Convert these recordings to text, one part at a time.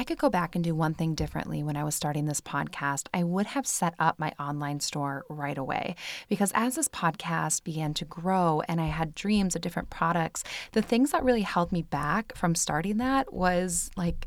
I could go back and do one thing differently when I was starting this podcast, I would have set up my online store right away. Because as this podcast began to grow and I had dreams of different products, the things that really held me back from starting that was like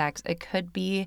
decks, it could be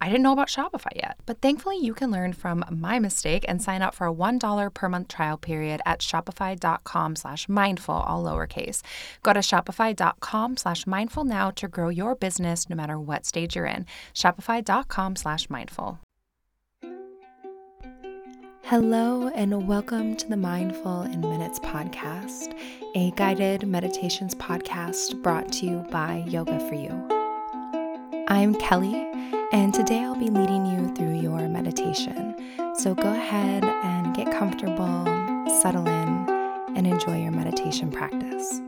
I didn't know about Shopify yet. But thankfully, you can learn from my mistake and sign up for a $1 per month trial period at shopify.com slash mindful, all lowercase. Go to shopify.com slash mindful now to grow your business no matter what stage you're in. Shopify.com slash mindful. Hello, and welcome to the Mindful in Minutes podcast, a guided meditations podcast brought to you by Yoga for You. I'm Kelly and today I'll be leading you through your meditation. So go ahead and get comfortable, settle in, and enjoy your meditation practice.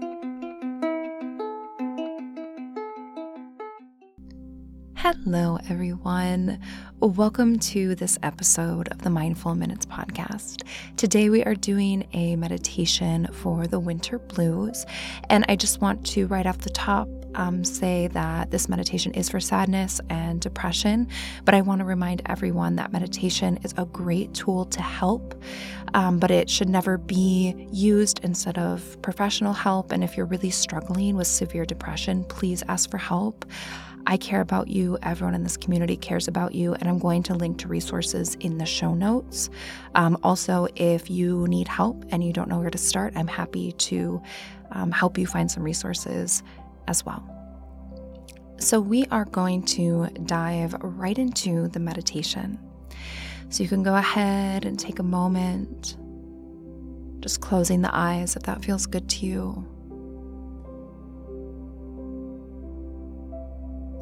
Hello, everyone. Welcome to this episode of the Mindful Minutes podcast. Today, we are doing a meditation for the winter blues. And I just want to, right off the top, um, say that this meditation is for sadness and depression, but I want to remind everyone that meditation is a great tool to help, um, but it should never be used instead of professional help. And if you're really struggling with severe depression, please ask for help. I care about you. Everyone in this community cares about you. And I'm going to link to resources in the show notes. Um, also, if you need help and you don't know where to start, I'm happy to um, help you find some resources as well. So, we are going to dive right into the meditation. So, you can go ahead and take a moment, just closing the eyes if that feels good to you.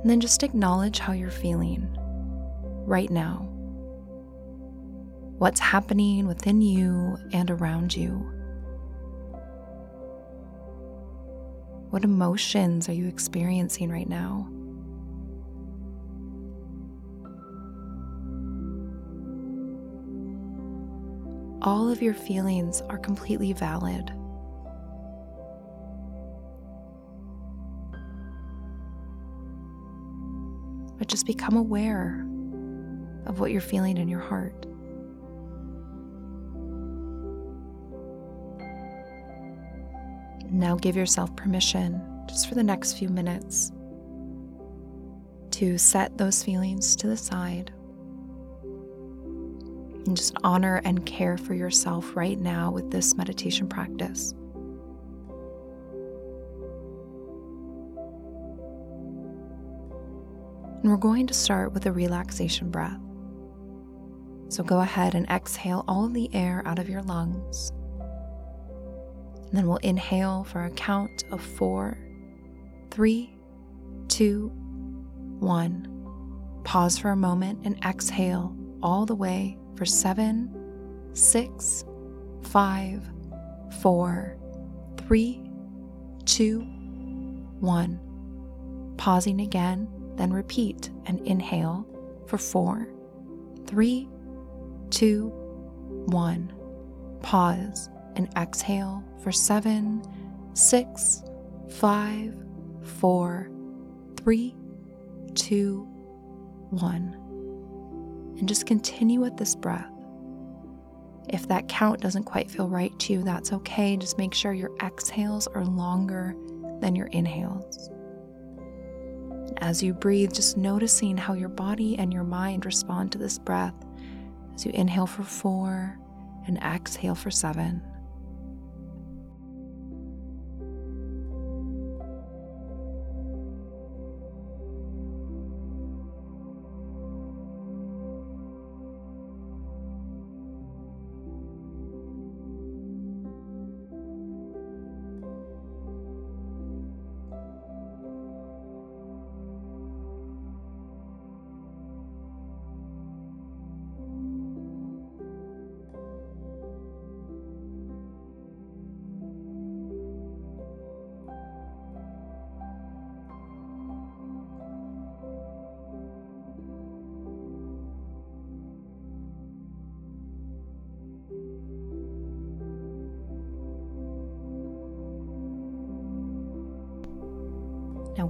And then just acknowledge how you're feeling right now. What's happening within you and around you. What emotions are you experiencing right now? All of your feelings are completely valid. But just become aware of what you're feeling in your heart. Now give yourself permission, just for the next few minutes, to set those feelings to the side and just honor and care for yourself right now with this meditation practice. And we're going to start with a relaxation breath. So go ahead and exhale all of the air out of your lungs. And then we'll inhale for a count of four, three, two, one. Pause for a moment and exhale all the way for seven, six, five, four, three, two, one. Pausing again, then repeat and inhale for four, three, two, one. Pause and exhale for seven, six, five, four, three, two, one. And just continue with this breath. If that count doesn't quite feel right to you, that's okay. Just make sure your exhales are longer than your inhales. As you breathe, just noticing how your body and your mind respond to this breath as you inhale for four and exhale for seven.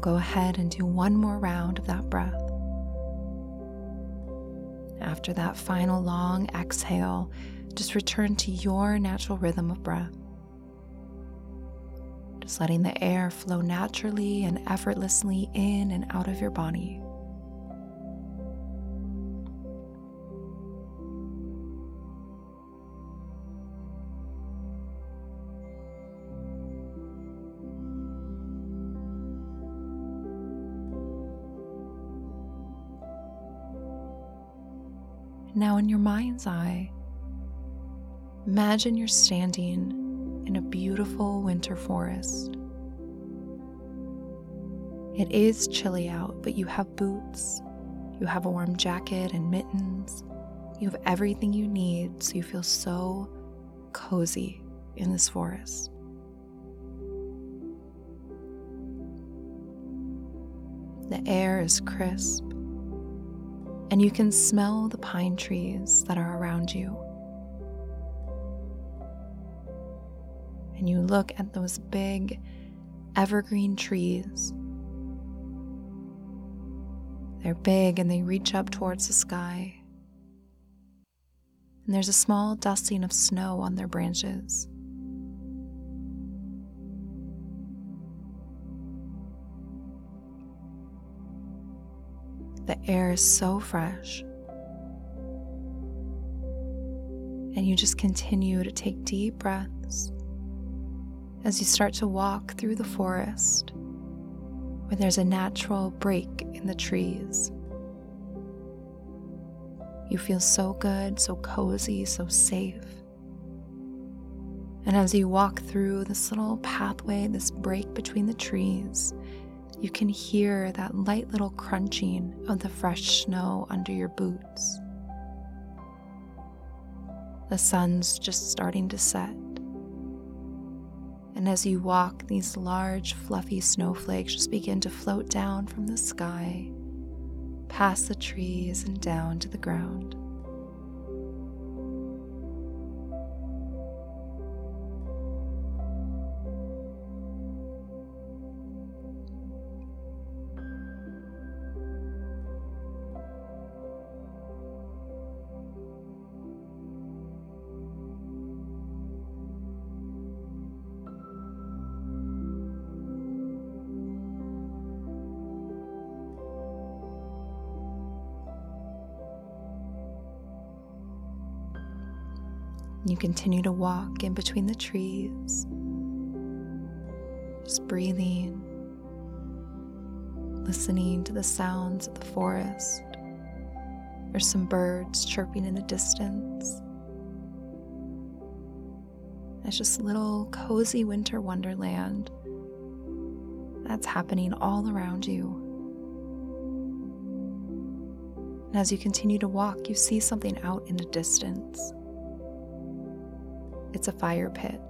Go ahead and do one more round of that breath. After that final long exhale, just return to your natural rhythm of breath. Just letting the air flow naturally and effortlessly in and out of your body. In your mind's eye, imagine you're standing in a beautiful winter forest. It is chilly out, but you have boots, you have a warm jacket and mittens, you have everything you need so you feel so cozy in this forest. The air is crisp and you can smell the pine trees that are around you. And you look at those big evergreen trees. They're big and they reach up towards the sky. And there's a small dusting of snow on their branches. The air is so fresh. And you just continue to take deep breaths as you start to walk through the forest where there's a natural break in the trees. You feel so good, so cozy, so safe. And as you walk through this little pathway, this break between the trees, you can hear that light little crunching of the fresh snow under your boots. The sun's just starting to set. And as you walk, these large, fluffy snowflakes just begin to float down from the sky, past the trees, and down to the ground. You continue to walk in between the trees, just breathing, listening to the sounds of the forest. There's some birds chirping in the distance. It's just a little cozy winter wonderland that's happening all around you. And as you continue to walk, you see something out in the distance. It's a fire pit,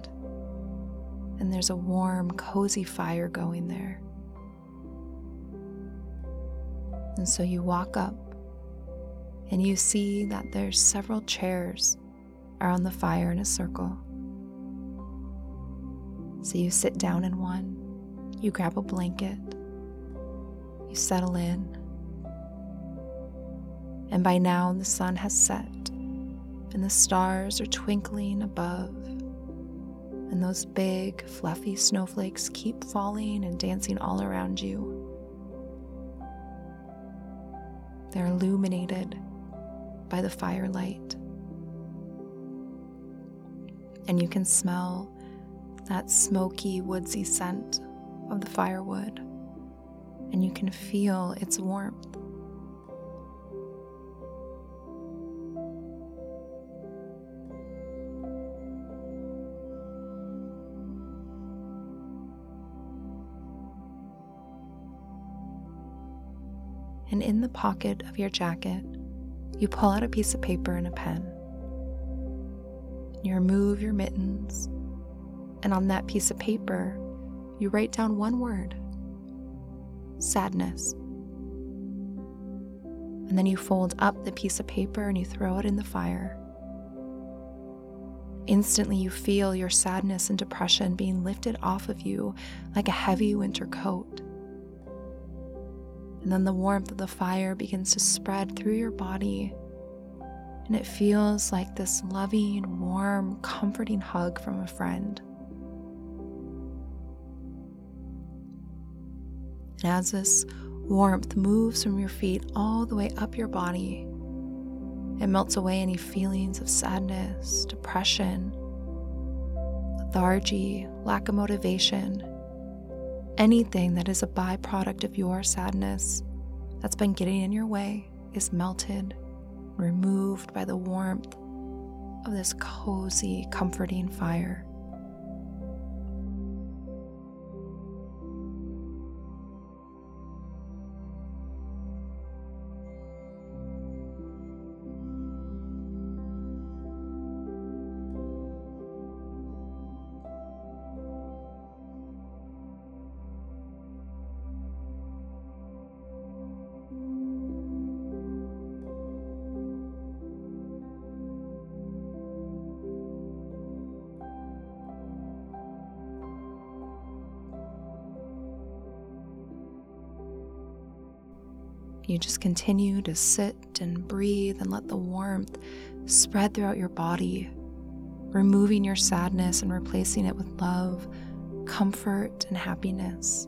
and there's a warm, cozy fire going there. And so you walk up and you see that there's several chairs around the fire in a circle. So you sit down in one, you grab a blanket, you settle in. And by now the sun has set and the stars are twinkling above. And those big, fluffy snowflakes keep falling and dancing all around you. They're illuminated by the firelight. And you can smell that smoky, woodsy scent of the firewood, and you can feel its warmth. And in the pocket of your jacket, you pull out a piece of paper and a pen. You remove your mittens, and on that piece of paper, you write down one word sadness. And then you fold up the piece of paper and you throw it in the fire. Instantly, you feel your sadness and depression being lifted off of you like a heavy winter coat. And then the warmth of the fire begins to spread through your body. And it feels like this loving, warm, comforting hug from a friend. And as this warmth moves from your feet all the way up your body, it melts away any feelings of sadness, depression, lethargy, lack of motivation, anything that is a byproduct of your sadness that's been getting in your way is melted, removed by the warmth of this cozy, comforting fire. You just continue to sit and breathe and let the warmth spread throughout your body, removing your sadness and replacing it with love, comfort, and happiness.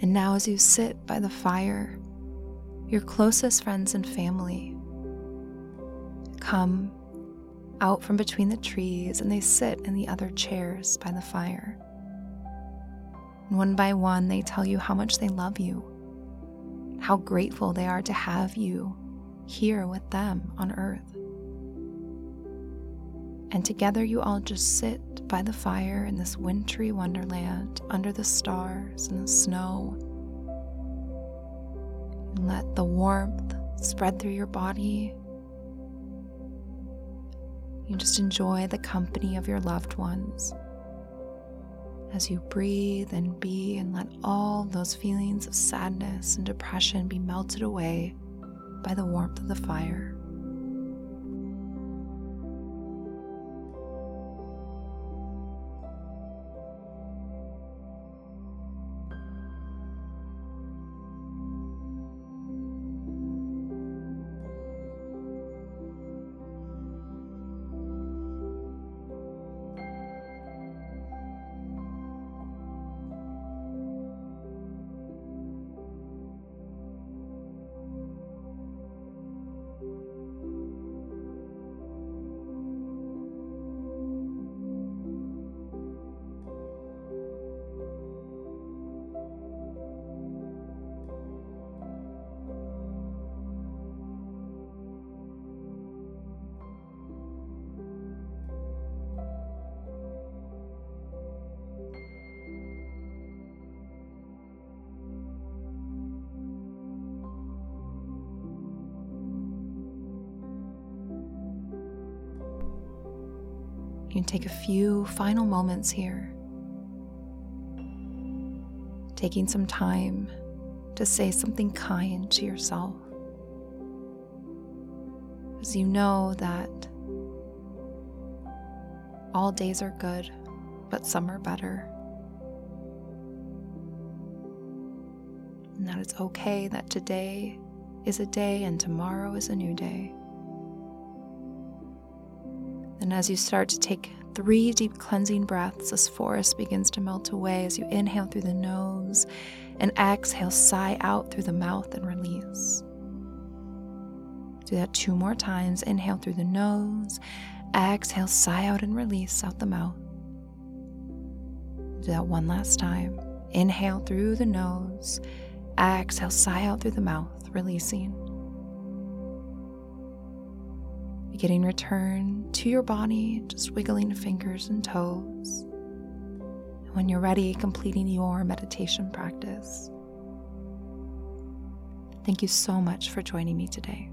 And now, as you sit by the fire, your closest friends and family come out from between the trees and they sit in the other chairs by the fire. And one by one, they tell you how much they love you, how grateful they are to have you here with them on earth. And together, you all just sit by the fire in this wintry wonderland under the stars and the snow. And let the warmth spread through your body. You just enjoy the company of your loved ones as you breathe and be and let all those feelings of sadness and depression be melted away by the warmth of the fire. You can take a few final moments here, taking some time to say something kind to yourself. As you know that all days are good, but some are better. And that it's okay that today is a day and tomorrow is a new day. And as you start to take three deep cleansing breaths, this forest begins to melt away as you inhale through the nose and exhale, sigh out through the mouth and release. Do that two more times. Inhale through the nose, exhale, sigh out and release out the mouth. Do that one last time. Inhale through the nose, exhale, sigh out through the mouth, releasing. Getting return to your body, just wiggling fingers and toes. And when you're ready, completing your meditation practice. Thank you so much for joining me today.